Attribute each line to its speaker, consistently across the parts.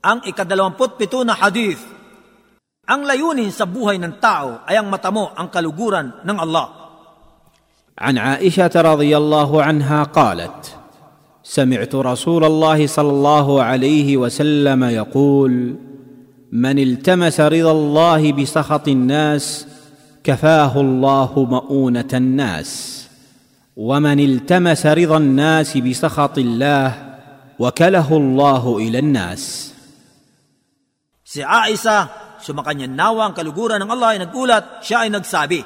Speaker 1: Ang ikadalawamput pito na hadith, ang layunin sa buhay ng tao ay ang matamo ang kaluguran ng Allah.
Speaker 2: عن عائشة رضي الله عنها قالت سمعت رسول الله صلى الله عليه وسلم يقول من التمس رضا الله بسخط الناس كفاه الله مؤونة الناس ومن التمس رضا الناس بسخط الله وكله الله إلى الناس
Speaker 1: Si Aisa, sumakanya nawa ang kaluguran ng Allah ay nagulat, siya ay nagsabi,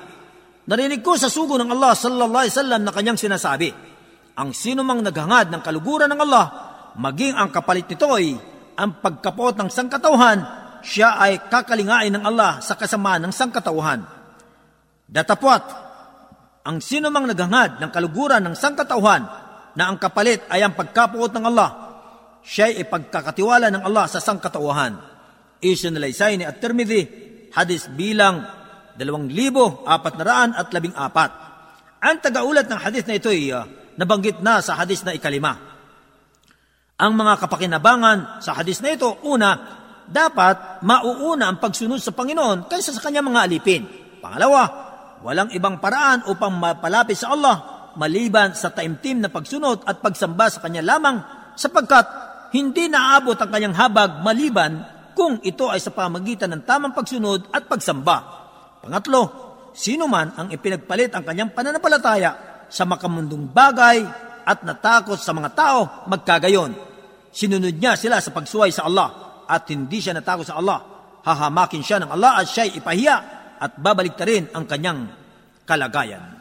Speaker 1: Narinig ko sa sugo ng Allah sallallahu alaihi wasallam na kanyang sinasabi, ang sino mang naghangad ng kaluguran ng Allah, maging ang kapalit nito ay ang pagkapot ng sangkatauhan, siya ay kakalingain ng Allah sa kasamaan ng sangkatauhan. Datapwat, ang sino mang naghangad ng kaluguran ng sangkatauhan na ang kapalit ay ang pagkapuot ng Allah, siya ay ipagkakatiwala ng Allah sa sangkatauhan. Isinalaysay ni At-Tirmidhi, hadis bilang 2,414. Ang tagaulat ng hadis na ito ay uh, nabanggit na sa hadis na ikalima. Ang mga kapakinabangan sa hadis na ito, una, dapat mauuna ang pagsunod sa Panginoon kaysa sa kanyang mga alipin. Pangalawa, walang ibang paraan upang mapalapit sa Allah maliban sa taimtim na pagsunod at pagsamba sa kanya lamang sapagkat hindi naaabot ang kanyang habag maliban kung ito ay sa pamagitan ng tamang pagsunod at pagsamba. Pangatlo, sino man ang ipinagpalit ang kanyang pananampalataya sa makamundong bagay at natakot sa mga tao, magkagayon. Sinunod niya sila sa pagsuway sa Allah at hindi siya natakot sa Allah. Hahamakin siya ng Allah at siya'y ipahiya at babalik rin ang kanyang kalagayan.